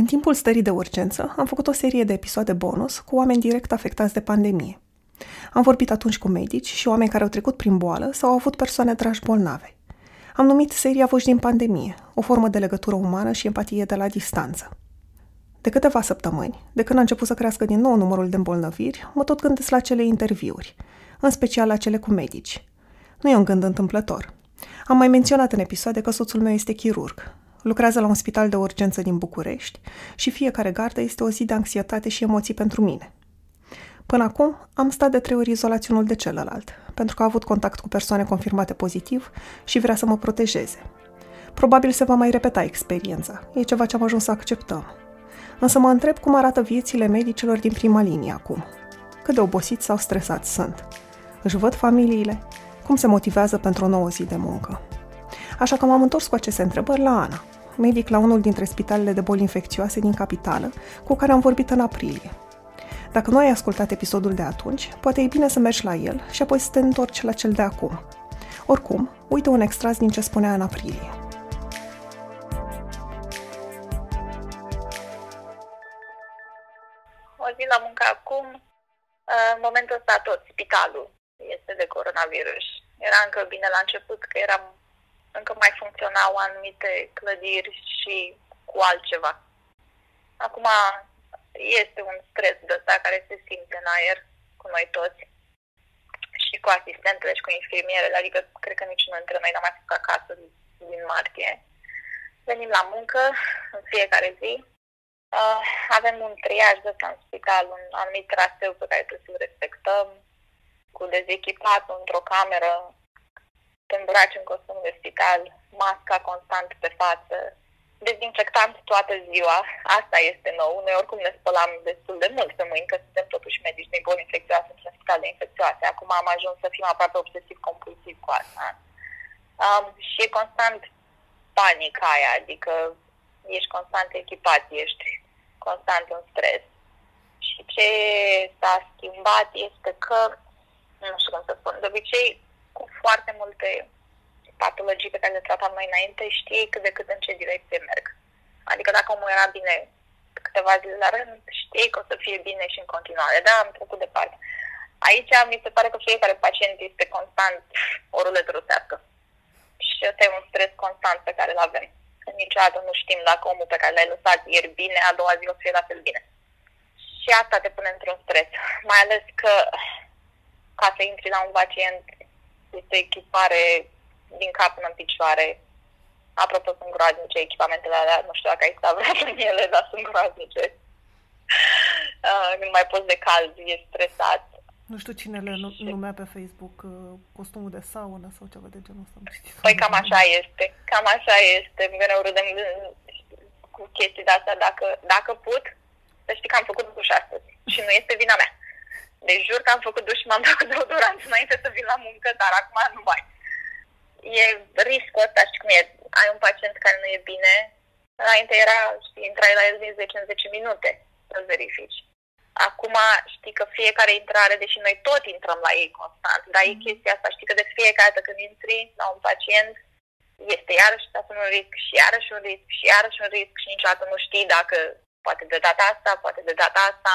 În timpul stării de urgență, am făcut o serie de episoade bonus cu oameni direct afectați de pandemie. Am vorbit atunci cu medici și oameni care au trecut prin boală sau au avut persoane dragi bolnave. Am numit seria Voci din pandemie, o formă de legătură umană și empatie de la distanță. De câteva săptămâni, de când a început să crească din nou numărul de îmbolnăviri, mă tot gândesc la cele interviuri, în special la cele cu medici. Nu e un gând întâmplător. Am mai menționat în episoade că soțul meu este chirurg. Lucrează la un spital de urgență din București și fiecare gardă este o zi de anxietate și emoții pentru mine. Până acum am stat de trei ori izolat unul de celălalt, pentru că a avut contact cu persoane confirmate pozitiv și vrea să mă protejeze. Probabil se va mai repeta experiența. E ceva ce am ajuns să acceptăm. Însă mă întreb cum arată viețile medicilor din prima linie acum. Cât de obosiți sau stresați sunt. Își văd familiile? Cum se motivează pentru o nouă zi de muncă? Așa că m-am întors cu aceste întrebări la Ana, medic la unul dintre spitalele de boli infecțioase din capitală, cu care am vorbit în aprilie. Dacă nu ai ascultat episodul de atunci, poate e bine să mergi la el și apoi să te întorci la cel de acum. Oricum, uite un extras din ce spunea în aprilie. O zi la muncă acum, în momentul ăsta tot spitalul este de coronavirus. Era încă bine la început că eram încă mai funcționau anumite clădiri și cu altceva. Acum este un stres de ăsta care se simte în aer cu noi toți și cu asistentele și cu infirmierele, adică cred că niciunul dintre noi n-a mai fost acasă din martie. Venim la muncă în fiecare zi. Uh, avem un triaj de ăsta în spital, un anumit traseu pe care trebuie să-l respectăm, cu dezechipat într-o cameră, te îmbraci în costum de spital, masca constant pe față, dezinfectant toată ziua. Asta este nou. Noi oricum ne spălam destul de mult pe mâini, că suntem totuși medici de boli infecțioase într-un spital de infecțioase. Acum am ajuns să fim aproape obsesiv-compulsiv cu asta. Um, și e constant panica aia, adică ești constant echipat, ești constant în stres. Și ce s-a schimbat este că, nu știu cum să spun, de obicei cu foarte multe patologii pe care le tratam noi înainte, știi cât de cât în ce direcție merg. Adică dacă omul era bine câteva zile la rând, știi că o să fie bine și în continuare. Da, am trecut departe. Aici mi se pare că fiecare pacient este constant o ruletă rusească. Și ăsta e un stres constant pe care îl avem. Că niciodată nu știm dacă omul pe care l-ai lăsat ieri bine, a doua zi o să fie la fel bine. Și asta te pune într-un stres. Mai ales că ca să intri la un pacient este echipare din cap până în picioare. Apropo, sunt groaznice echipamentele alea, nu știu dacă ai stat vrea în ele, dar sunt groaznice. Uh, nu mai poți de cald, e stresat. Nu știu cine le numea pe Facebook uh, costumul de saună sau ceva de genul ăsta. Păi cam așa este, cam așa este. Mereu râdem cu chestii de astea. Dacă, dacă put, să știi că am făcut duș astăzi și nu este vina mea. Deci jur că am făcut duș și m-am dat cu deodorant înainte să vin la muncă, dar acum nu mai e riscul ăsta, știi cum e, ai un pacient care nu e bine, înainte era, știi, intrai la el din 10 în 10 minute să verifici. Acum știi că fiecare intrare, deși noi tot intrăm la ei constant, dar e mm. chestia asta, știi că de fiecare dată când intri la un pacient, este iarăși un risc și iarăși un risc și iarăși un risc și niciodată nu știi dacă poate de data asta, poate de data asta,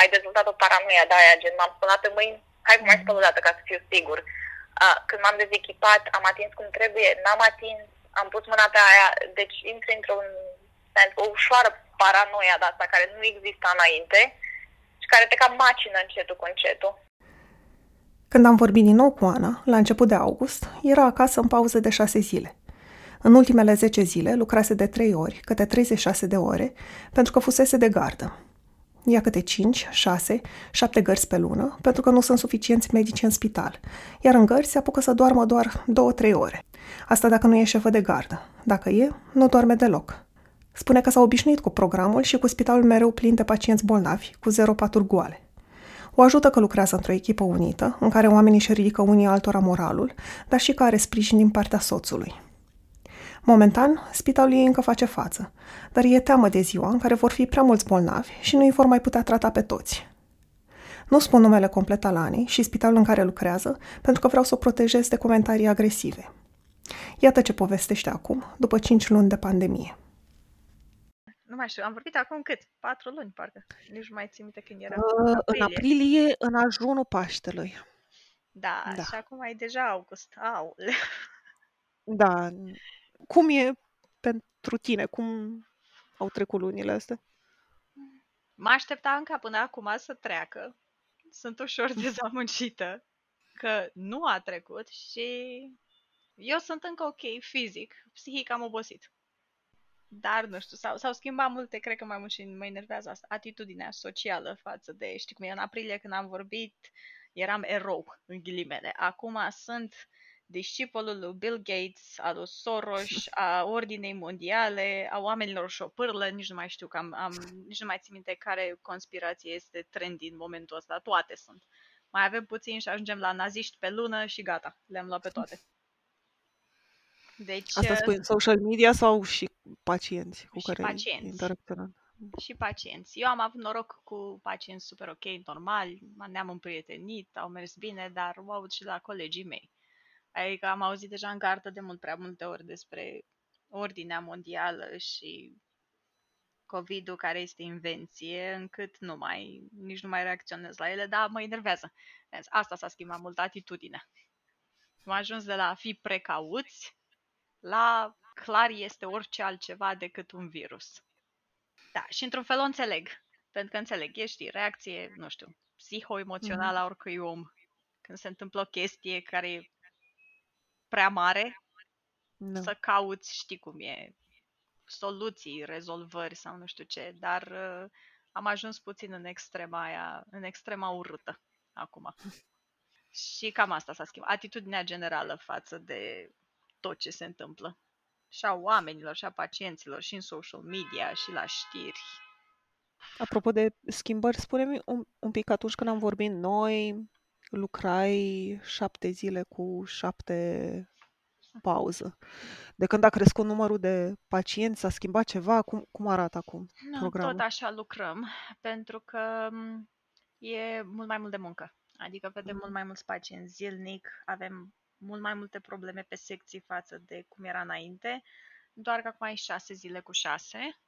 ai dezvoltat o paranoia de aia, gen m-am spălat pe mâini, hai cum mai mm. spăl o dată ca să fiu sigur când m-am dezechipat, am atins cum trebuie, n-am atins, am pus mâna pe aia, deci intri într-un o ușoară paranoia de asta care nu exista înainte și care te cam macină încetul cu încetul. Când am vorbit din nou cu Ana, la început de august, era acasă în pauză de șase zile. În ultimele 10 zile lucrase de 3 ori, câte 36 de ore, pentru că fusese de gardă ia câte 5, 6, 7 gărzi pe lună, pentru că nu sunt suficienți medici în spital, iar în gărzi se apucă să doarmă doar 2-3 ore. Asta dacă nu e șefă de gardă. Dacă e, nu doarme deloc. Spune că s-a obișnuit cu programul și cu spitalul mereu plin de pacienți bolnavi, cu zero paturi goale. O ajută că lucrează într-o echipă unită, în care oamenii își ridică unii altora moralul, dar și care sprijin din partea soțului. Momentan, spitalul ei încă face față, dar e teamă de ziua în care vor fi prea mulți bolnavi și nu îi vor mai putea trata pe toți. Nu spun numele complet al Anei și spitalul în care lucrează, pentru că vreau să o protejez de comentarii agresive. Iată ce povestește acum, după 5 luni de pandemie. nu mai știu, am vorbit acum cât? Patru luni, parcă. Nici nu mai țin minte când era. Uh, în aprilie, în ajunul Paștelui. Da, da, și acum e deja august. Au. Da. Cum e pentru tine? Cum au trecut lunile astea? Mă așteptam ca până acum să treacă. Sunt ușor dezamăgită că nu a trecut și eu sunt încă ok fizic, psihic am obosit. Dar, nu știu, s-au, s-au schimbat multe, cred că mai mult și mă enervează asta, atitudinea socială față de, știi cum e, în aprilie când am vorbit, eram erou, în ghilimele. Acum sunt discipolul lui Bill Gates, al lui Soros, a Ordinei Mondiale, a oamenilor șopârlă, nici nu mai știu, că am, am, nici nu mai țin minte care conspirație este trendy în momentul ăsta, toate sunt. Mai avem puțin și ajungem la naziști pe lună și gata, le-am luat pe toate. Deci, Asta spui în social media sau și pacienți cu și care pacienți. interacționat? Și pacienți. Eu am avut noroc cu pacienți super ok, normali, ne-am împrietenit, au mers bine, dar au avut și la colegii mei. Adică am auzit deja în gardă de mult prea multe ori despre ordinea mondială și COVID-ul care este invenție, încât nu mai, nici nu mai reacționez la ele, dar mă enervează. Asta s-a schimbat mult, atitudinea. Am ajuns de la a fi precauți la clar este orice altceva decât un virus. Da, și într-un fel o înțeleg. Pentru că înțeleg, e, știi, reacție, nu știu, psihoemoțională a oricui om. Când se întâmplă o chestie care e prea mare, no. Da. să cauți, știi cum e, soluții, rezolvări sau nu știu ce, dar uh, am ajuns puțin în extrema aia, în extrema urâtă acum. Și cam asta s-a schimbat. Atitudinea generală față de tot ce se întâmplă. Și a oamenilor, și a pacienților, și în social media, și la știri. Apropo de schimbări, spune-mi un, un pic atunci când am vorbit noi, lucrai șapte zile cu șapte pauză. De când a crescut numărul de pacienți, s-a schimbat ceva? Cum, cum arată acum nu, programul? Tot așa lucrăm, pentru că e mult mai mult de muncă. Adică vedem mm. mult mai mulți pacienți zilnic, avem mult mai multe probleme pe secții față de cum era înainte, doar că acum ai șase zile cu șase,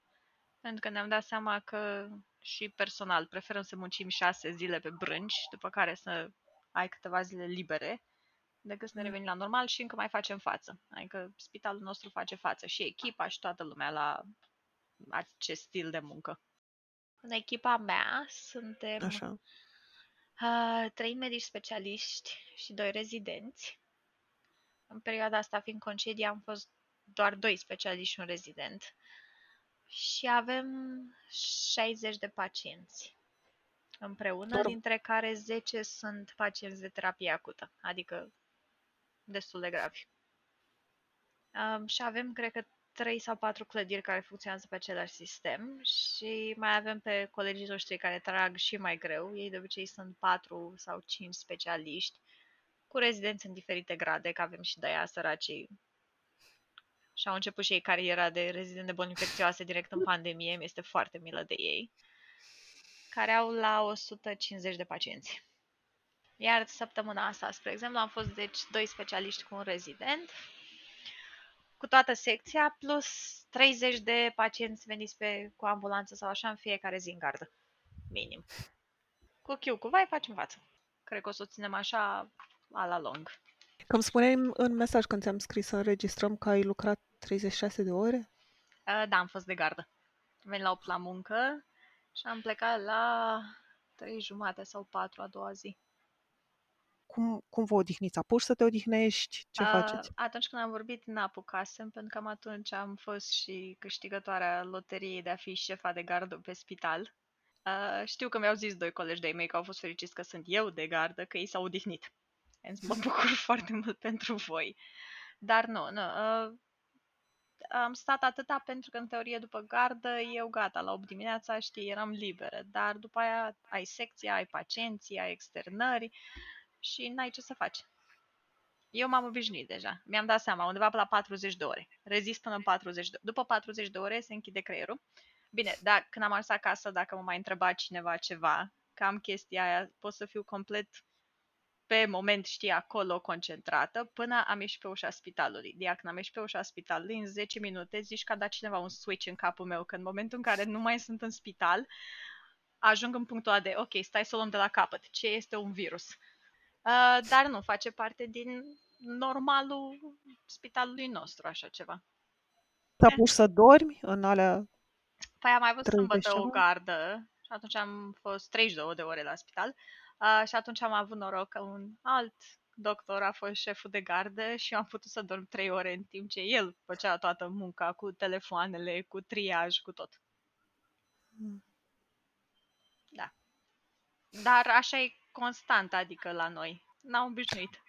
pentru că ne-am dat seama că și personal preferăm să muncim șase zile pe brânci, după care să ai câteva zile libere, decât să ne mm. revenim la normal și încă mai facem față. Adică spitalul nostru face față și echipa și toată lumea la acest stil de muncă. În echipa mea suntem Așa. Uh, trei medici specialiști și doi rezidenți. În perioada asta, fiind concedii, am fost doar doi specialiști și un rezident. Și avem 60 de pacienți împreună, Dar... dintre care 10 sunt pacienți de terapie acută, adică destul de gravi. Um, și avem, cred că, 3 sau 4 clădiri care funcționează pe același sistem și mai avem pe colegii noștri care trag și mai greu. Ei de obicei sunt 4 sau 5 specialiști cu rezidenți în diferite grade, că avem și de aia săracii și au început și ei cariera de rezident de boli infecțioase direct în pandemie, mi este foarte milă de ei, care au la 150 de pacienți. Iar săptămâna asta, spre exemplu, am fost deci doi specialiști cu un rezident, cu toată secția, plus 30 de pacienți veniți pe, cu ambulanță sau așa în fiecare zi în gardă. Minim. Cu chiu, cu vai facem față. Cred că o să o ținem așa a la lung. Cum spuneai în mesaj când ți-am scris să înregistrăm că ai lucrat 36 de ore? Uh, da, am fost de gardă. Am venit la 8 la muncă și am plecat la 3 jumate sau 4 a doua zi. Cum, cum vă odihniți? Apuci să te odihnești? Ce uh, faceți? Atunci când am vorbit, n-apucasem, pentru că atunci am fost și câștigătoarea loteriei de a fi șefa de gardă pe spital. Uh, știu că mi-au zis doi colegi de-ai mei că au fost fericiți că sunt eu de gardă, că ei s-au odihnit. Mă bucur foarte mult pentru voi. Dar nu, nu. Uh, am stat atâta pentru că, în teorie, după gardă, eu gata, la 8 dimineața, știi, eram liberă. Dar după aia ai secția, ai pacienții, ai externări și n-ai ce să faci. Eu m-am obișnuit deja. Mi-am dat seama, undeva pe la 40 de ore. Rezist până în 40 de După 40 de ore se închide creierul. Bine, dar când am ajuns acasă, dacă mă mai întreba cineva ceva, că am chestia aia, pot să fiu complet pe moment, știi, acolo concentrată, până am ieșit pe ușa spitalului. Dia când am ieșit pe ușa spitalului, în 10 minute zici că a dat cineva un switch în capul meu, că în momentul în care nu mai sunt în spital, ajung în punctul ăla de, ok, stai să o luăm de la capăt, ce este un virus? Uh, dar nu, face parte din normalul spitalului nostru, așa ceva. Te apuci să dormi în alea Păi am mai avut 30 sâmbătă o ceva? gardă și atunci am fost 32 de ore la spital uh, și atunci am avut noroc că un alt doctor a fost șeful de gardă și eu am putut să dorm 3 ore în timp ce el făcea toată munca cu telefoanele, cu triaj, cu tot. Mm. Da. Dar așa e constant, adică la noi. N-am obișnuit.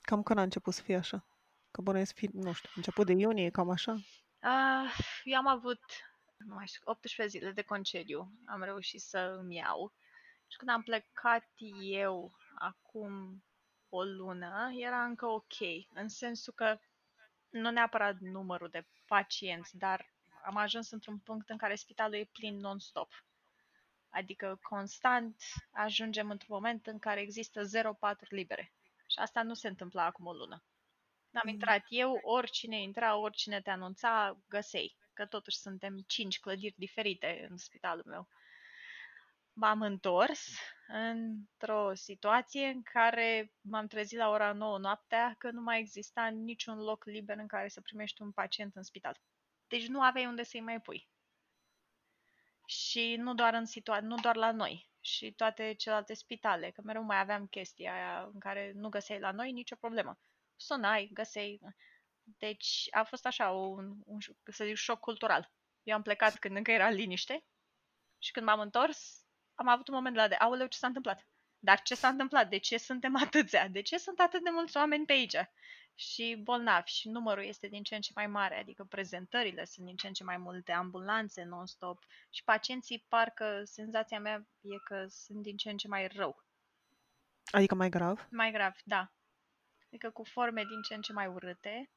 Cam când a început să fie așa? Că bănuiesc fi, nu știu, început de iunie, cam așa? Uh, eu am avut nu mai știu, 18 zile de concediu. Am reușit să îmi iau. Și când am plecat eu acum o lună, era încă ok. În sensul că nu neapărat numărul de pacienți, dar am ajuns într-un punct în care spitalul e plin non-stop. Adică constant ajungem într-un moment în care există 0 paturi libere. Și asta nu se întâmpla acum o lună. Am Mm. intrat eu, oricine intra, oricine te anunța, găsei. Că totuși suntem cinci clădiri diferite în spitalul meu. M-am întors într-o situație în care m-am trezit la ora 9 noaptea că nu mai exista niciun loc liber în care să primești un pacient în spital. Deci nu aveai unde să-i mai pui. Și nu doar, în situa- nu doar la noi, și toate celelalte spitale, că mereu mai aveam chestia aia în care nu găseai la noi nicio problemă. Sunai, găseai. Deci a fost așa un, un să zic, șoc cultural. Eu am plecat când încă era liniște și când m-am întors, am avut un moment la de, aoleu, ce s-a întâmplat? Dar ce s-a întâmplat? De ce suntem atâția? De ce sunt atât de mulți oameni pe aici? Și bolnavi și numărul este din ce în ce mai mare, adică prezentările sunt din ce în ce mai multe, ambulanțe non-stop și pacienții parcă senzația mea e că sunt din ce în ce mai rău. Adică mai grav? Mai grav, da. Adică cu forme din ce în ce mai urâte.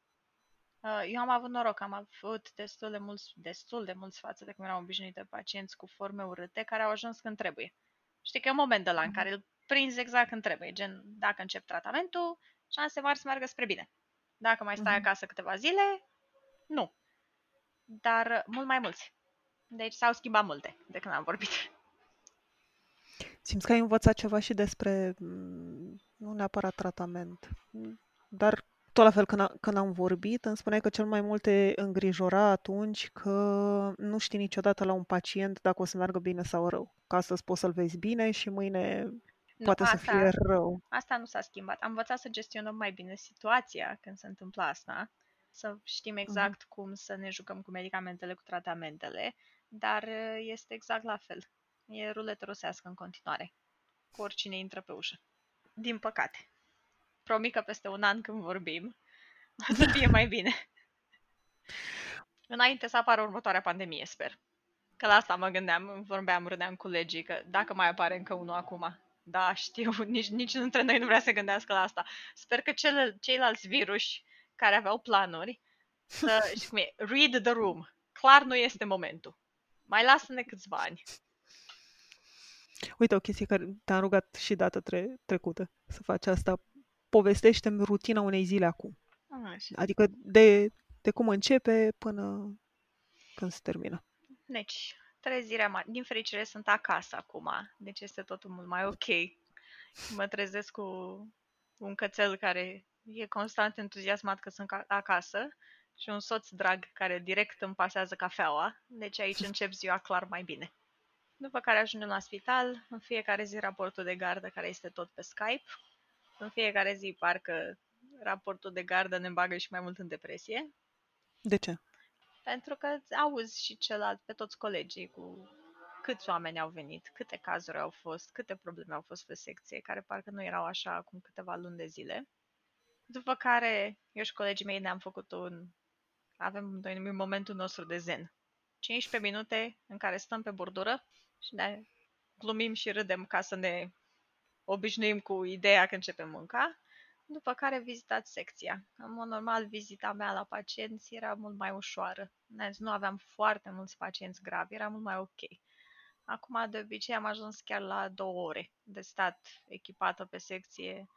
Uh, Eu am avut noroc, am avut destul de mulți, destul de mulți față de cum eram obișnuită pacienți cu forme urâte care au ajuns când trebuie. Știi că e un moment de la în care îl prinzi exact când trebuie, gen dacă încep tratamentul, șanse mari să meargă spre bine. Dacă mai stai Mhm. acasă câteva zile, nu. Dar uh, mult mai mulți. Deci s-au schimbat multe de când am vorbit. Simți că ai învățat ceva și despre, m, nu neapărat tratament, m, dar tot la fel când, a, când am vorbit, îmi spuneai că cel mai mult te îngrijora atunci că nu știi niciodată la un pacient dacă o să meargă bine sau rău. Ca astăzi poți să-l vezi bine și mâine Nu, poate să asta, fie rău. Asta nu s-a schimbat. Am învățat să gestionăm mai bine situația când se întâmplă asta, să știm exact cum să ne jucăm cu medicamentele, cu tratamentele, dar uh, este exact la fel. E ruletă rusească în continuare, cu oricine intră pe ușă. Din păcate. Promit că peste un an când vorbim, o să fie mai bine. Înainte să apară următoarea pandemie, sper. Că la asta mă gândeam, vorbeam, râdeam cu legii, că dacă mai apare încă unul acum. Da, știu, nici, nici dintre noi nu vrea să gândească la asta. Sper că cele, ceilalți virus care aveau planuri să, știi cum e, read the room. Clar nu este momentul. Mai lasă-ne câțiva ani. Uite, o chestie care te-am rugat și data tre- trecută să faci asta. Povestește-mi rutina unei zile acum. Așa. Adică de, de cum începe până când se termină. Deci, trezirea mea, din fericire sunt acasă acum, deci este totul mult mai ok. Mă trezesc cu un cățel care e constant entuziasmat că sunt ca- acasă și un soț drag care direct îmi pasează cafeaua, deci aici încep ziua clar mai bine. După care ajungem la spital, în fiecare zi raportul de gardă care este tot pe Skype. În fiecare zi parcă raportul de gardă ne bagă și mai mult în depresie, De ce? pentru că auzi și celălalt pe toți colegii cu câți oameni au venit, câte cazuri au fost, câte probleme au fost pe secție, care parcă nu erau așa acum câteva luni de zile. După care eu și colegii mei ne-am făcut un... Avem, noi numim momentul nostru de zen. 15 minute în care stăm pe bordură și ne glumim și râdem ca să ne obișnuim cu ideea că începem munca. După care vizitați secția. În mod normal, vizita mea la pacienți era mult mai ușoară. Ne- Nu aveam foarte mulți pacienți gravi, era mult mai ok. Acum, de obicei, am ajuns chiar la două ore de stat echipată pe secție.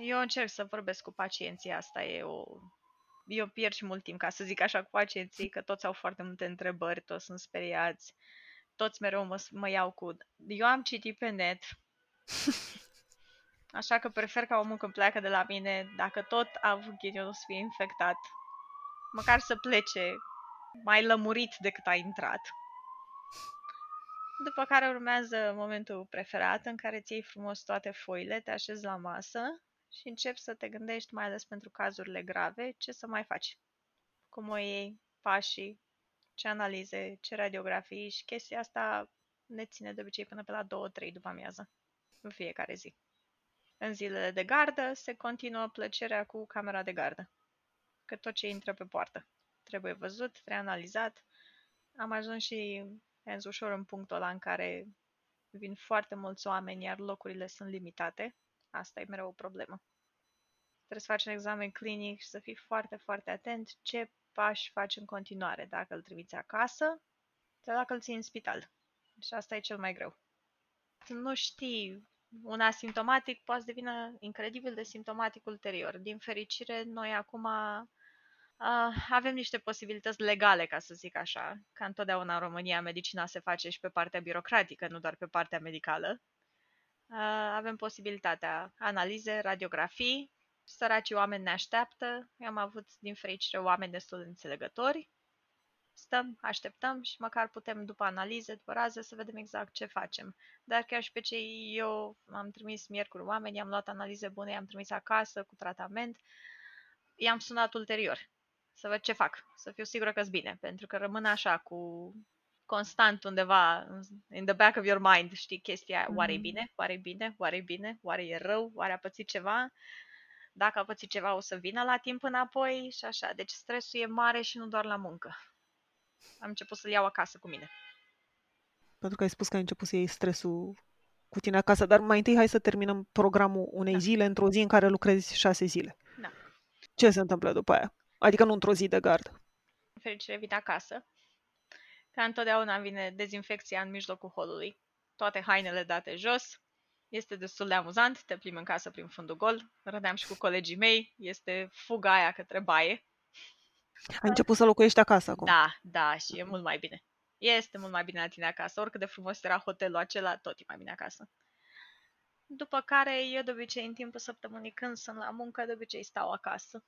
Eu încerc să vorbesc cu pacienții, asta e o... Eu pierd și mult timp, ca să zic așa, cu pacienții, că toți au foarte multe întrebări, toți sunt speriați, toți mereu mă, mă iau cu... Eu am citit pe net, așa că prefer ca omul când pleacă de la mine, dacă tot a avut ghinionul să fie infectat, măcar să plece mai lămurit decât a intrat. După care urmează momentul preferat în care ți iei frumos toate foile, te așezi la masă și începi să te gândești, mai ales pentru cazurile grave, ce să mai faci. Cum o iei, pașii, ce analize, ce radiografii și chestia asta ne ține de obicei până pe la 2-3 după amiază, în fiecare zi. În zilele de gardă se continuă plăcerea cu camera de gardă, că tot ce intră pe poartă trebuie văzut, trebuie analizat. Am ajuns și mers ușor în punctul ăla în care vin foarte mulți oameni, iar locurile sunt limitate. Asta e mereu o problemă. Trebuie să faci un examen clinic și să fii foarte, foarte atent ce pași faci în continuare. Dacă îl trimiți acasă sau dacă îl ții în spital. Și asta e cel mai greu. Nu știi, un asimptomatic poate să devină incredibil de simptomatic ulterior. Din fericire, noi acum Uh, avem niște posibilități legale, ca să zic așa, ca întotdeauna în România medicina se face și pe partea birocratică, nu doar pe partea medicală. Uh, avem posibilitatea analize, radiografii, săracii oameni ne așteaptă, Eu am avut din fericire oameni destul de înțelegători, stăm, așteptăm și măcar putem după analize, după raze, să vedem exact ce facem. Dar chiar și pe cei eu am trimis miercuri oameni, am luat analize bune, i-am trimis acasă cu tratament, i-am sunat ulterior să văd ce fac, să fiu sigură că-s bine, pentru că rămân așa cu constant undeva in the back of your mind, știi, chestia mm-hmm. oare e bine, oare e bine, oare e bine, oare e rău, oare a pățit ceva, dacă a pățit ceva o să vină la timp înapoi și așa. Deci stresul e mare și nu doar la muncă. Am început să-l iau acasă cu mine. Pentru că ai spus că ai început să iei stresul cu tine acasă, dar mai întâi hai să terminăm programul unei da. zile într-o zi în care lucrezi șase zile. Da. Ce se întâmplă după aia? Adică nu într-o zi de gard. În fericire vin acasă. Ca întotdeauna vine dezinfecția în mijlocul holului. Toate hainele date jos. Este destul de amuzant, te plimbi în casă prin fundul gol. Rădeam și cu colegii mei. Este fuga aia către baie. Ai început să locuiești acasă acum. Da, da, și e mult mai bine. Este mult mai bine la tine acasă. Oricât de frumos era hotelul acela, tot e mai bine acasă. După care eu de obicei în timpul săptămânii când sunt la muncă, de obicei stau acasă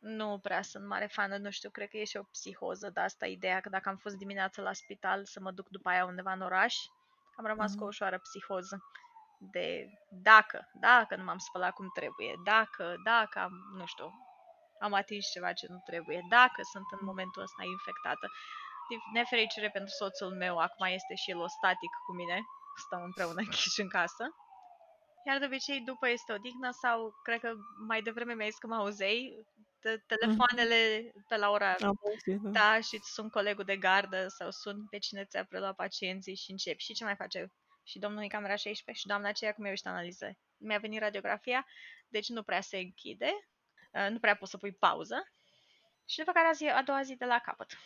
nu prea sunt mare fană, nu știu, cred că e și o psihoză de asta, ideea că dacă am fost dimineața la spital să mă duc după aia undeva în oraș, am rămas mm-hmm. cu o ușoară psihoză de dacă, dacă nu m-am spălat cum trebuie, dacă, dacă am, nu știu, am atins ceva ce nu trebuie, dacă sunt în momentul ăsta infectată. Din nefericire pentru soțul meu, acum este și el static cu mine, stăm împreună închiși în casă. Iar de obicei după este odihnă sau cred că mai devreme mi-ai zis că mă auzei, te- telefoanele pe la ora Am auzit, da. da și sunt colegul de gardă sau sun pe cine ți-a preluat pacienții și încep. Și ce mai face? Și domnul în camera 16 și doamna aceea cum eu ești analiză. Mi-a venit radiografia, deci nu prea se închide, uh, nu prea poți să pui pauză. Și după care a, zi, a doua zi de la capăt.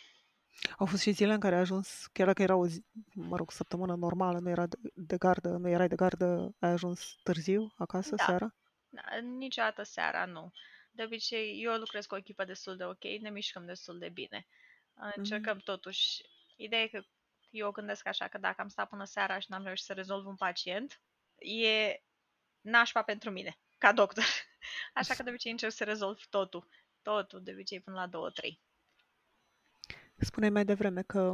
Au fost și zile în care ai ajuns, chiar dacă era o zi, mă rog, săptămână normală, nu era de, de gardă, nu erai de gardă, ai ajuns târziu acasă, Da. seara? Da, niciodată seara nu. De obicei, eu lucrez cu o echipă destul de ok, ne mișcăm destul de bine. Încercăm totuși. Ideea e că eu gândesc așa că dacă am stat până seara și n-am reușit să rezolv un pacient, e nașpa pentru mine, ca doctor. Așa că de obicei încerc să rezolv totul. Totul, de obicei până la 2-3. Spuneai mai devreme că,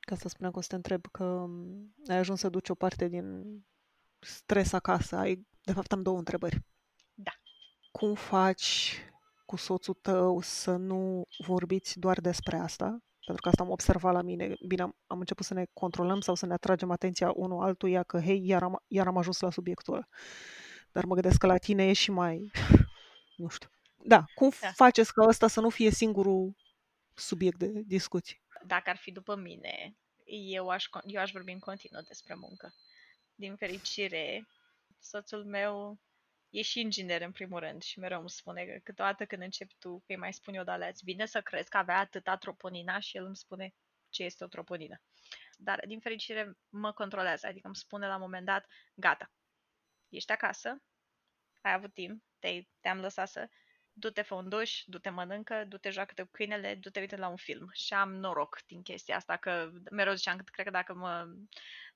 ca să spuneam că o să te întreb, că ai ajuns să duci o parte din stres acasă. Ai, de fapt, am două întrebări. Da. Cum faci cu soțul tău să nu vorbiți doar despre asta? Pentru că asta am observat la mine. Bine, am, am început să ne controlăm sau să ne atragem atenția unul altuia că, hei, iar am, iar am ajuns la subiectul ăla. Dar mă gândesc că la tine e și mai, nu știu. Da, cum Da. faceți ca ăsta să nu fie singurul subiect de discuție? Dacă ar fi după mine, eu aș, con- eu aș vorbi în continuu despre muncă. Din fericire, soțul meu e și inginer în primul rând și mereu îmi spune că câteodată când începi tu, că îi mai spun eu de alea, îți vine să crezi că avea atâta troponina și el îmi spune ce este o troponină. dar din fericire mă controlează, adică îmi spune la un moment dat, gata, ești acasă, ai avut timp, te te-am lăsat să du-te fă un duș, du-te mănâncă, du-te joacă cu câinele, du-te uite la un film. Și am noroc din chestia asta, că mereu ziceam că cred că dacă mă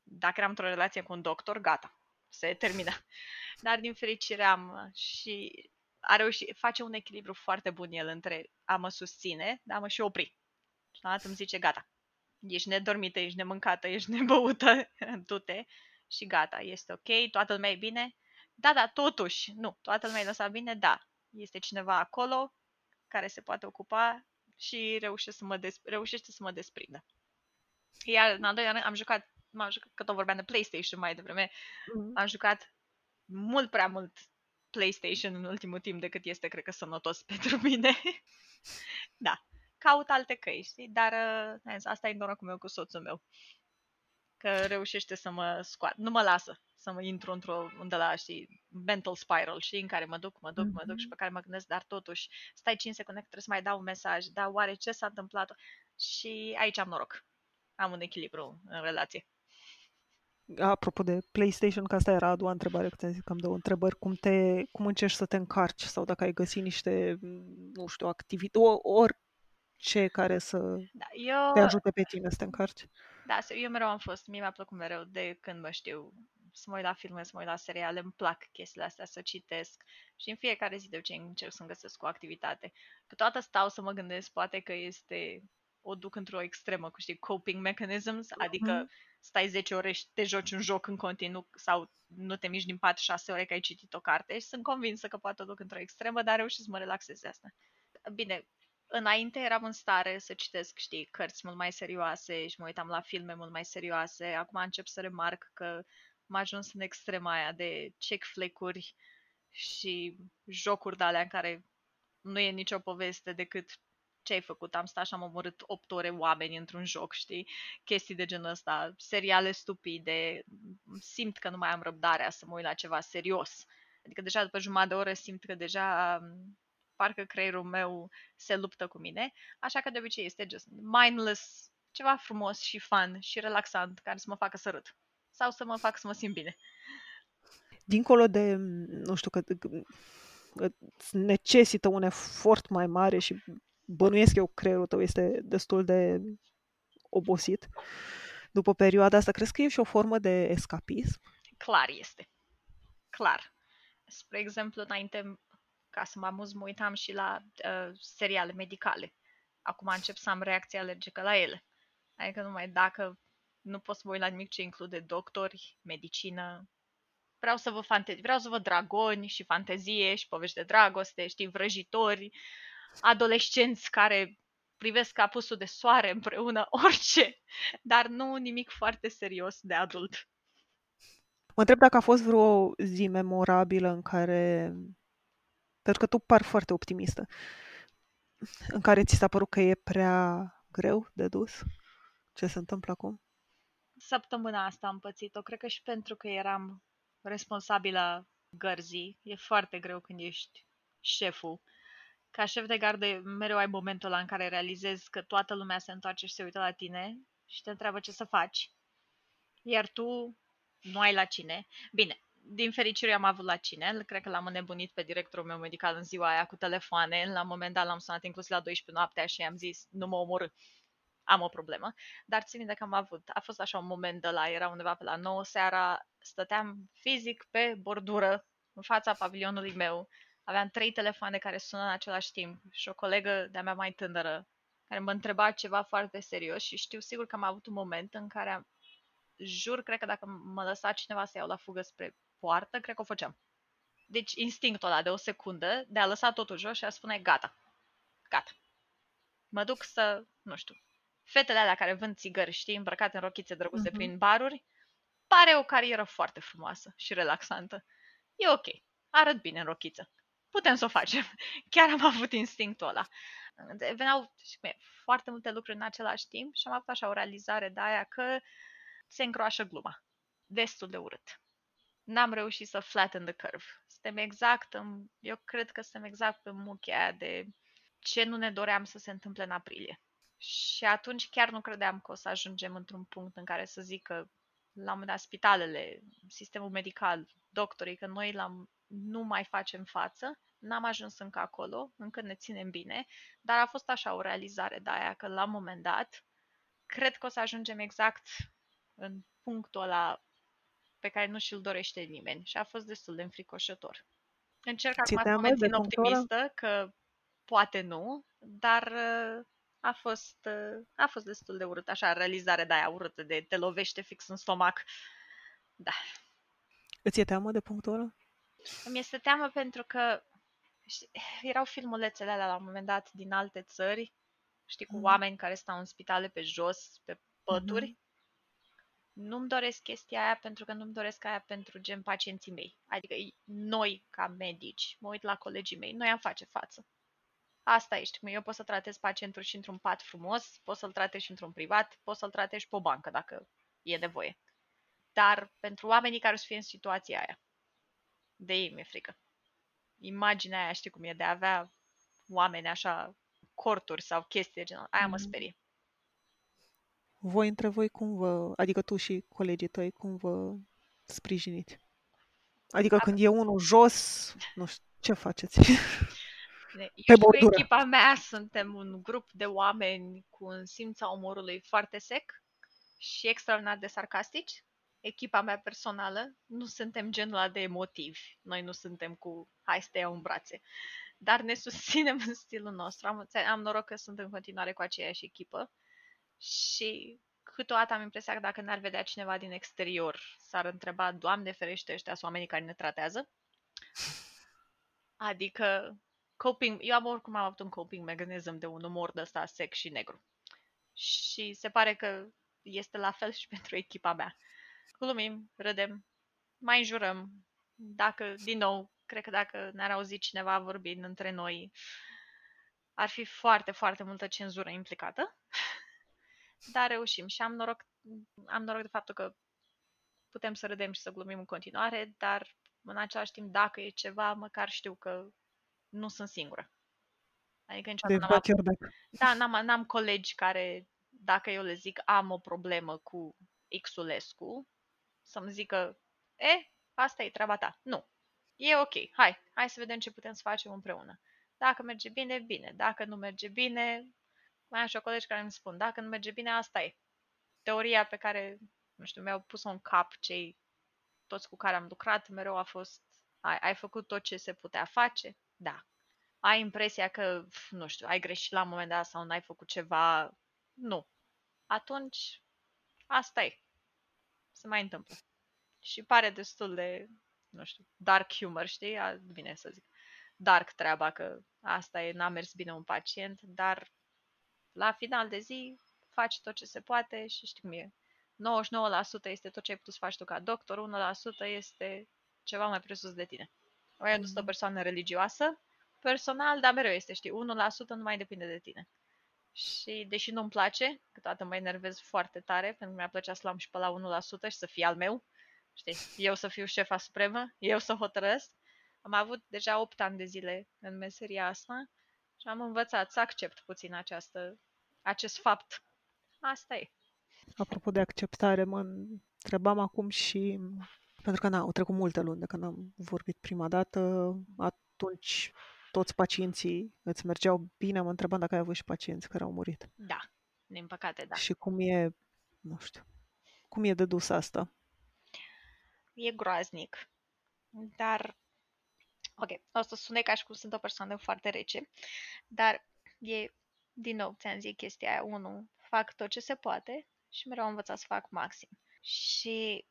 dacă eram într-o relație cu un doctor, gata, se termină. Dar din fericire am și a reușit, face un echilibru foarte bun el între a mă susține, dar a mă și opri. Și la îmi zice, gata, ești nedormită, ești nemâncată, ești nebăută, du-te și gata, este ok, toată lumea e bine. Da, da, totuși, nu, toată lumea e lăsat bine, da, este cineva acolo care se poate ocupa și reușește să mă, des- reușește să mă desprindă. Iar în al doilea rând am jucat, m-am jucat, că tot vorbeam de PlayStation mai devreme, mm-hmm. am jucat mult prea mult PlayStation în ultimul timp decât este, cred că, sănătos pentru mine. da, caut alte căi, știi? Dar uh, asta e norocul meu cu soțul meu. Că reușește să mă scoată, nu mă lasă să mă intru într-o, unde la, știi, mental spiral, știi, în care mă duc, mă duc, mm-hmm. mă duc și pe care mă gândesc, dar totuși, stai 5 secunde că trebuie să mai dau un mesaj, dar oare ce s-a întâmplat? Și aici am noroc. Am un echilibru în relație. Apropo de PlayStation, că asta era a doua întrebare, că ți-am zis că am două întrebări, cum, te, cum încerci să te încarci sau dacă ai găsit niște, nu știu, activități, orice care să da, eu... te ajute pe tine să te încarci. Da, eu mereu am fost, mie mi-a plăcut mereu de când mă știu să mă uit la filme, să mă uit la seriale, îmi plac chestiile astea, să citesc și în fiecare zi de ce încerc să-mi găsesc o activitate. Câteodată stau să mă gândesc, poate că este o duc într-o extremă, cu știi, coping mechanisms, adică mm-hmm. stai 10 ore și te joci un joc în continuu sau nu te miști din pat 6 ore că ai citit o carte și sunt convinsă că poate o duc într-o extremă, dar reușesc să mă relaxez de asta. Bine, înainte eram în stare să citesc, știi, cărți mult mai serioase și mă uitam la filme mult mai serioase. Acum încep să remarc că am ajuns în extrema aia de check flick-uri și jocuri de alea în care nu e nicio poveste decât ce ai făcut, am stat și am omorât 8 ore oameni într-un joc, știi? Chestii de genul ăsta, seriale stupide, simt că nu mai am răbdarea să mă uit la ceva serios. Adică deja după jumătate de oră simt că deja parcă creierul meu se luptă cu mine, așa că de obicei este just mindless, ceva frumos și fun și relaxant care să mă facă să râd sau să mă fac să mă simt bine. Dincolo de, nu știu, că, că necesită un efort mai mare și bănuiesc eu creierul tău este destul de obosit după perioada asta, crezi că e și o formă de escapism? Clar este. Clar. Spre exemplu, înainte, ca să mă amuz, mă uitam și la uh, seriale medicale. Acum încep să am reacție alergică la ele. Adică numai dacă nu pot să mă uit la nimic ce include doctori, medicină. Vreau să văd fante- vreau să văd dragoni și fantezie și povești de dragoste, știi, vrăjitori, adolescenți care privesc apusul de soare împreună, orice, dar nu nimic foarte serios de adult. Mă întreb dacă a fost vreo zi memorabilă în care, pentru că tu par foarte optimistă, în care ți s-a părut că e prea greu de dus ce se întâmplă acum? Săptămâna asta am pățit-o, cred că și pentru că eram responsabilă gărzii. E foarte greu când ești șeful ca șef de gardă mereu ai momentul ăla în care realizezi că toată lumea se întoarce și se uită la tine și te întreabă ce să faci, iar tu nu ai la cine. Bine, din fericire am avut la cine, cred că l-am înnebunit pe directorul meu medical în ziua aia cu telefoane, la un moment dat l-am sunat inclusiv la 12 noaptea și i-am zis, nu mă omorâ, am o problemă, dar țin de că am avut, a fost așa un moment de la, era undeva pe la 9 seara, stăteam fizic pe bordură, în fața pavilionului meu, aveam trei telefoane care sună în același timp și o colegă de-a mea mai tânără care mă întreba ceva foarte serios și știu sigur că am avut un moment în care am, jur, cred că dacă mă lăsa cineva să iau la fugă spre poartă, cred că o făceam. Deci instinctul ăla de o secundă de a lăsa totul jos și a spune gata, gata. Mă duc să, nu știu, fetele alea care vând țigări, știi, îmbrăcate în rochițe drăguțe uh-huh. prin baruri, pare o carieră foarte frumoasă și relaxantă. E ok, arăt bine în rochiță putem să o facem. Chiar am avut instinctul ăla. Veneau foarte multe lucruri în același timp și am avut așa o realizare de aia că se încroașă gluma. Destul de urât. N-am reușit să flatten the curve. Suntem exact, în, eu cred că suntem exact pe muchia aia de ce nu ne doream să se întâmple în aprilie. Și atunci chiar nu credeam că o să ajungem într-un punct în care să zic că la un moment dat spitalele, sistemul medical, doctorii, că noi la, nu mai facem față. N-am ajuns încă acolo, încă ne ținem bine, dar a fost așa o realizare de aia că la un moment dat cred că o să ajungem exact în punctul ăla pe care nu și-l dorește nimeni și a fost destul de înfricoșător. Încerc acum să mă mențin optimistă că poate nu, dar uh, a fost, uh, a fost destul de urât, așa, realizare de aia urâtă, de te lovește fix în stomac. Da. Îți e teamă de punctul ăla? Îmi este teamă pentru că știi, erau filmulețele alea la un moment dat din alte țări, știi, cu mm. oameni care stau în spitale pe jos, pe pături. Mm-hmm. Nu-mi doresc chestia aia pentru că nu-mi doresc aia pentru gen pacienții mei. Adică noi, ca medici, mă uit la colegii mei, noi am face față. Asta ești. Eu pot să tratez pacientul și într-un pat frumos, pot să-l tratez și într-un privat, pot să-l tratez și pe o bancă dacă e nevoie. Dar pentru oamenii care o să fie în situația aia, de ei mi-e frică. Imaginea aia, știi cum e, de a avea oameni așa, corturi sau chestii de genul, aia mm-hmm. mă mhm. sperie. Voi între voi cum vă, adică tu și colegii tăi, cum vă sprijiniți? Adică Dacă... când e unul jos, nu știu, ce faceți? Eu pe și cu echipa mea suntem un grup de oameni cu un simț a umorului foarte sec și extraordinar de sarcastici. Echipa mea personală, nu suntem genul ăla de emotivi. Noi nu suntem cu hai să te iau în brațe. Dar ne susținem în stilul nostru. Am, am noroc că sunt în continuare cu aceeași echipă și câteodată am impresia că dacă ne-ar vedea cineva din exterior, s-ar întreba, Doamne ferește, ăștia sunt oamenii care ne tratează? Adică coping, eu am oricum am avut un coping mecanism de un umor de ăsta sec și negru. Și se pare că este la fel și pentru echipa mea. Glumim, râdem, mai înjurăm. Dacă, din nou, cred că dacă ne-ar auzi cineva vorbind între noi, ar fi foarte, foarte multă cenzură implicată. Dar reușim și am noroc, am noroc de faptul că putem să râdem și să glumim în continuare, dar în același timp, dacă e ceva, măcar știu că nu sunt singură. Adică niciodată n-am, avut... da, n-am, n-am colegi care, dacă eu le zic am o problemă cu Xulescu, să-mi zică, e, asta e treaba ta. Nu. E ok, hai, hai să vedem ce putem să facem împreună. Dacă merge bine, bine. Dacă nu merge bine, mai așa colegi care îmi spun, dacă nu merge bine, asta e. Teoria pe care, nu știu, mi-au pus-o în cap cei toți cu care am lucrat, mereu a fost, ai, ai făcut tot ce se putea face, da. Ai impresia că, nu știu, ai greșit la un moment dat sau n-ai făcut ceva, nu. Atunci, asta e. Se mai întâmplă. Și pare destul de, nu știu, dark humor, știi? Bine să zic. Dark treaba că asta e, n-a mers bine un pacient, dar la final de zi faci tot ce se poate și știi cum e. 99% este tot ce ai putut să faci tu ca doctor, 1% este ceva mai presus de tine. Ori nu sunt o persoană religioasă, personal, dar mereu este, știi, 1% nu mai depinde de tine. Și deși nu-mi place, câteodată mă enervez foarte tare, pentru că mi-ar plăcea să l-am și pe la 1% și să fie al meu, știi, eu să fiu șefa supremă, eu să hotărăsc. Am avut deja 8 ani de zile în meseria asta și am învățat să accept puțin această, acest fapt. Asta e. Apropo de acceptare, mă întrebam acum și pentru că n-au trecut multe luni de când am vorbit prima dată, atunci toți pacienții îți mergeau bine, mă întrebam dacă ai avut și pacienți care au murit. Da, din păcate, da. Și cum e, nu știu, cum e de dus asta? E groaznic, dar, ok, o să sune ca și cum sunt o persoană foarte rece, dar e, din nou, ți-am zis chestia aia, unu, fac tot ce se poate și mereu am învățat să fac maxim. Și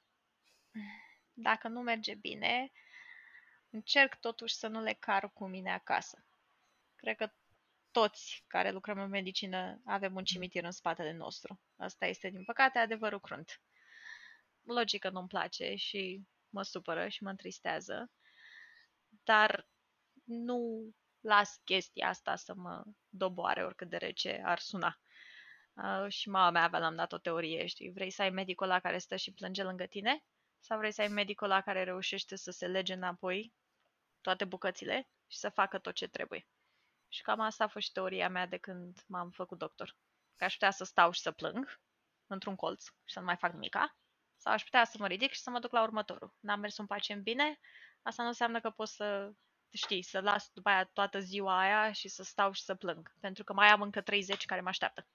dacă nu merge bine, încerc totuși să nu le car cu mine acasă. Cred că toți care lucrăm în medicină avem un cimitir în spatele nostru. Asta este, din păcate, adevărul crunt. Logică nu-mi place și mă supără și mă întristează, dar nu las chestia asta să mă doboare oricât de rece ar suna. Uh, și mama mea avea, l-am dat o teorie, știi, vrei să ai medicul la care stă și plânge lângă tine? Sau vrei să ai medicul la care reușește să se lege înapoi toate bucățile și să facă tot ce trebuie. Și cam asta a fost și teoria mea de când m-am făcut doctor. că aș putea să stau și să plâng într-un colț și să nu mai fac nimica, sau aș putea să mă ridic și să mă duc la următorul. N-am mers un pacient bine, asta nu înseamnă că pot să, știi, să las după aia toată ziua aia și să stau și să plâng, pentru că mai am încă 30 care mă așteaptă.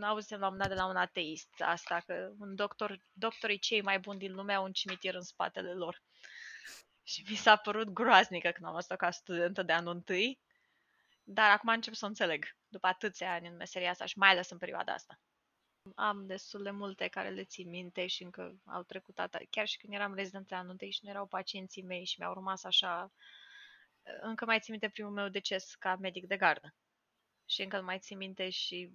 Auzisem la un dat de la un ateist asta, că un doctor, doctorii cei mai buni din lume au un cimitir în spatele lor. Și mi s-a părut groaznică când am asta ca studentă de anul întâi, dar acum încep să o înțeleg, după atâția ani în meseria asta și mai ales în perioada asta. Am destul de multe care le țin minte și încă au trecut atât. Chiar și când eram rezident la anul întâi și nu erau pacienții mei și mi-au rămas așa... Încă mai țin minte primul meu deces ca medic de gardă. Și încă mai țin minte și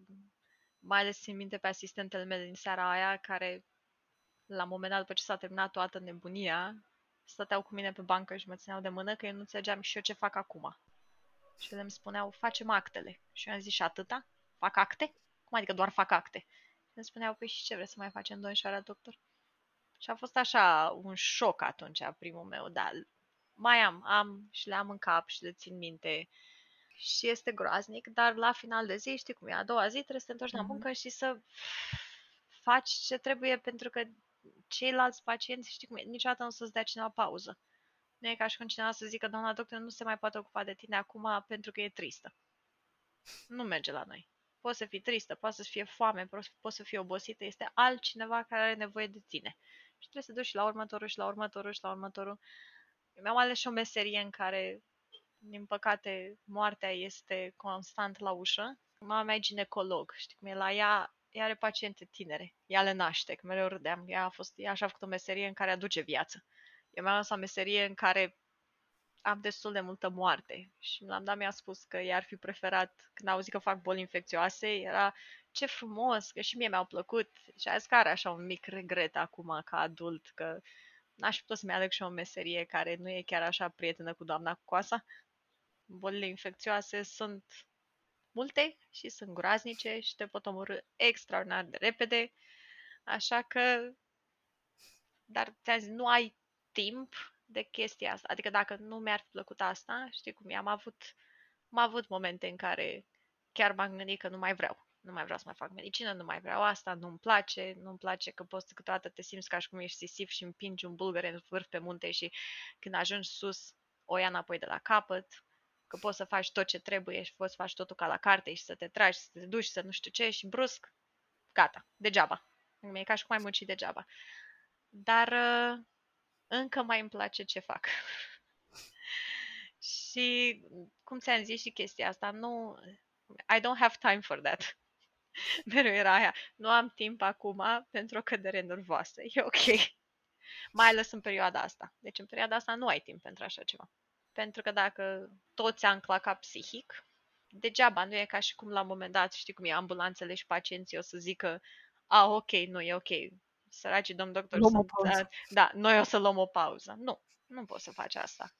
mai ales țin minte pe asistentele mele din seara aia care la un moment dat, după ce s-a terminat toată nebunia, stăteau cu mine pe bancă și mă țineau de mână că eu nu înțelegeam și eu ce fac acum. Și ele îmi spuneau, facem actele. Și eu am zis, și atâta? Fac acte? Cum adică doar fac acte? Și îmi spuneau, păi și ce vreți să mai facem domnișoara doctor? Și a fost așa un șoc atunci, primul meu, dar mai am, am și le am în cap și le țin minte și este groaznic, dar la final de zi, știi cum e, a doua zi trebuie să te întorci mm-hmm. la muncă și să faci ce trebuie pentru că ceilalți pacienți, știi cum e, niciodată nu o să-ți dea cineva pauză. Nu e ca și când cineva să zică, doamna doctor, nu se mai poate ocupa de tine acum pentru că e tristă. Nu merge la noi. Poți să fii tristă, poți să fie foame, poți să fii obosită, este altcineva care are nevoie de tine. Și trebuie să duci și la următorul, și la următorul, și la următorul. Eu mi-am ales și o meserie în care, din păcate, moartea este constant la ușă. Mama mea e ginecolog, știi cum e la ea, ea are paciente tinere, ea le naște, că mereu râdeam, ea a, fost, ea așa a făcut o meserie în care aduce viață. Eu mi-am lăsat meserie în care am destul de multă moarte. Și la dat mi-a spus că i-ar fi preferat, când au auzit că fac boli infecțioase, era ce frumos, că și mie mi-au plăcut. Și a zis că are așa un mic regret acum ca adult, că n-aș putea să-mi aleg și o meserie care nu e chiar așa prietenă cu doamna cu coasa. Bolile infecțioase sunt multe și sunt groaznice și te pot omorâ extraordinar de repede, așa că dar ți-am zis, nu ai timp de chestia asta. Adică dacă nu mi-ar fi plăcut asta, știi cum e, am avut, am avut momente în care chiar m-am gândit că nu mai vreau. Nu mai vreau să mai fac medicină, nu mai vreau asta, nu-mi place, nu-mi place că poți câteodată te simți ca și cum ești sisif și împingi un bulgăre în vârf pe munte și când ajungi sus o ia înapoi de la capăt, că poți să faci tot ce trebuie și poți să faci totul ca la carte și să te tragi, să te duci, să nu știu ce și brusc, gata, degeaba. E ca și cum ai muncit degeaba. Dar uh, încă mai îmi place ce fac. și, cum ți-am zis și chestia asta, nu... I don't have time for that. Mereu era aia. Nu am timp acum pentru o cădere nervoasă. E ok. Mai ales în perioada asta. Deci în perioada asta nu ai timp pentru așa ceva. Pentru că dacă toți am clacat psihic, degeaba, nu e ca și cum la un moment dat, știi cum e, ambulanțele și pacienții o să zică a, ok, nu e ok, săracii domn doctor luăm sunt, da, da, noi o să luăm o pauză. Nu, nu poți să faci asta.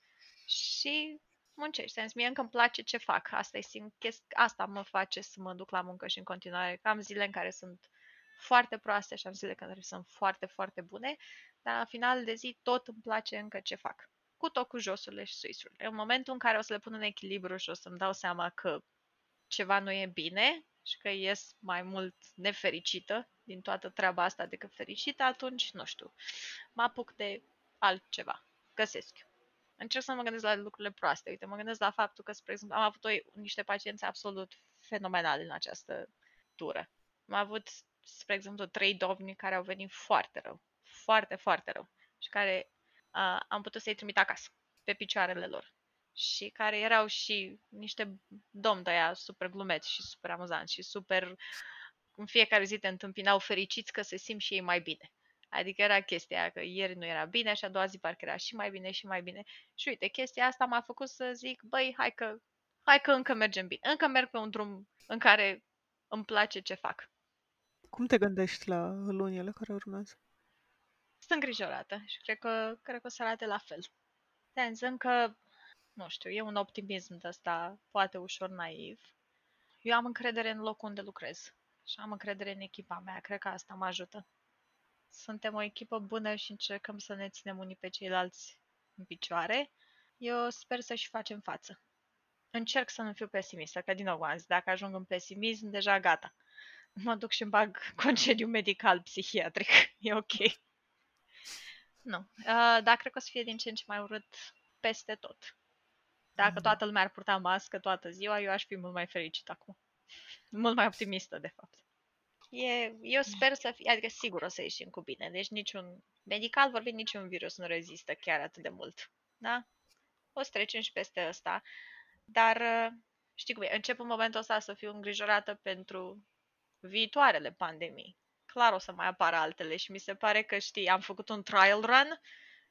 Și muncești. Sens, mie încă îmi place ce fac. Asta, e chest- asta mă face să mă duc la muncă și în continuare. Am zile în care sunt foarte proaste și am zile în care sunt foarte, foarte bune, dar la final de zi tot îmi place încă ce fac. Cu tot cu josurile și suisurile. În momentul în care o să le pun în echilibru și o să-mi dau seama că ceva nu e bine și că ies mai mult nefericită din toată treaba asta decât fericită, atunci, nu știu, mă apuc de altceva. Găsesc. Încerc să mă gândesc la lucrurile proaste. Uite, mă gândesc la faptul că, spre exemplu, am avut o, niște pacienți absolut fenomenale în această tură. Am avut, spre exemplu, trei domni care au venit foarte rău. Foarte, foarte rău. Și care uh, am putut să-i trimit acasă, pe picioarele lor și care erau și niște domni de aia super glumeți și super amuzanți și super în fiecare zi te întâmpinau fericiți că se simt și ei mai bine. Adică era chestia aia că ieri nu era bine și a doua zi parcă era și mai bine și mai bine. Și uite, chestia asta m-a făcut să zic, băi, hai că, hai că încă mergem bine. Încă merg pe un drum în care îmi place ce fac. Cum te gândești la lunile care urmează? Sunt îngrijorată și cred că, cred că o să arate la fel. Te încă nu știu, e un optimism de ăsta poate ușor naiv. Eu am încredere în locul unde lucrez și am încredere în echipa mea. Cred că asta mă ajută. Suntem o echipă bună și încercăm să ne ținem unii pe ceilalți în picioare. Eu sper să și facem față. Încerc să nu fiu pesimistă, că din nou am zis, dacă ajung în pesimism, deja gata. mă duc și îmi bag concediu medical psihiatric. E ok. Nu. Uh, dar cred că o să fie din ce în ce mai urât peste tot. Dacă Mm. toată lumea ar purta mască toată ziua, eu aș fi mult mai fericit acum. Mult mai optimistă, de fapt. E, eu sper să fie, adică sigur o să ieșim cu bine. Deci niciun, medical vorbind, niciun virus nu rezistă chiar atât de mult. Da? O să trecem și peste ăsta. Dar uh, știi cum e, încep în momentul ăsta să fiu îngrijorată pentru viitoarele pandemii. Clar o să mai apară altele și mi se pare că, știi, am făcut un trial run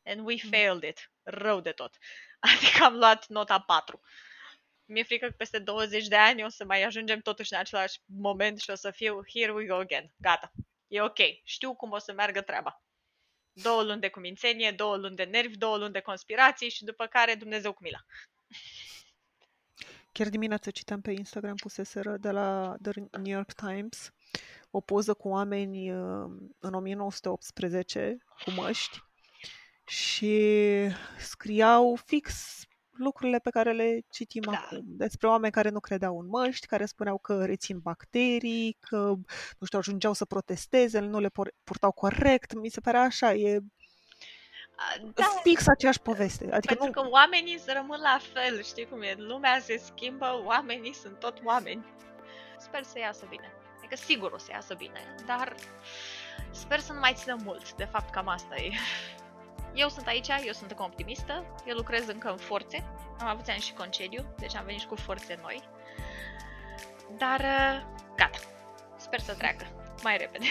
and we failed it. Rău de tot. Adică am luat nota 4. Mi-e frică că peste 20 de ani o să mai ajungem totuși în același moment și o să fiu here we go again. Gata. E ok. Știu cum o să meargă treaba. Două luni de cumințenie, două luni de nervi, două luni de conspirații și după care Dumnezeu cu mila. Chiar dimineața citeam pe Instagram puseseră de la The New York Times o poză cu oameni uh, în 1918 cu măști și scriau fix lucrurile pe care le citim Da. acum. Despre oameni care nu credeau în măști, care spuneau că rețin bacterii, că, nu știu, ajungeau să protesteze, nu le por- purtau corect. Mi se pare așa, e Da, fix aceeași poveste. Adică pentru nu, că oamenii se rămân la fel, știi cum e? Lumea se schimbă, oamenii sunt tot oameni. Sper să iasă bine. Adică sigur o să iasă bine, dar sper să nu mai țină mult. De fapt, cam asta e. Eu sunt aici, eu sunt încă optimistă, eu lucrez încă în forțe, am avut ani și concediu, deci am venit și cu forțe noi. Dar, uh, gata, sper să treacă mai repede.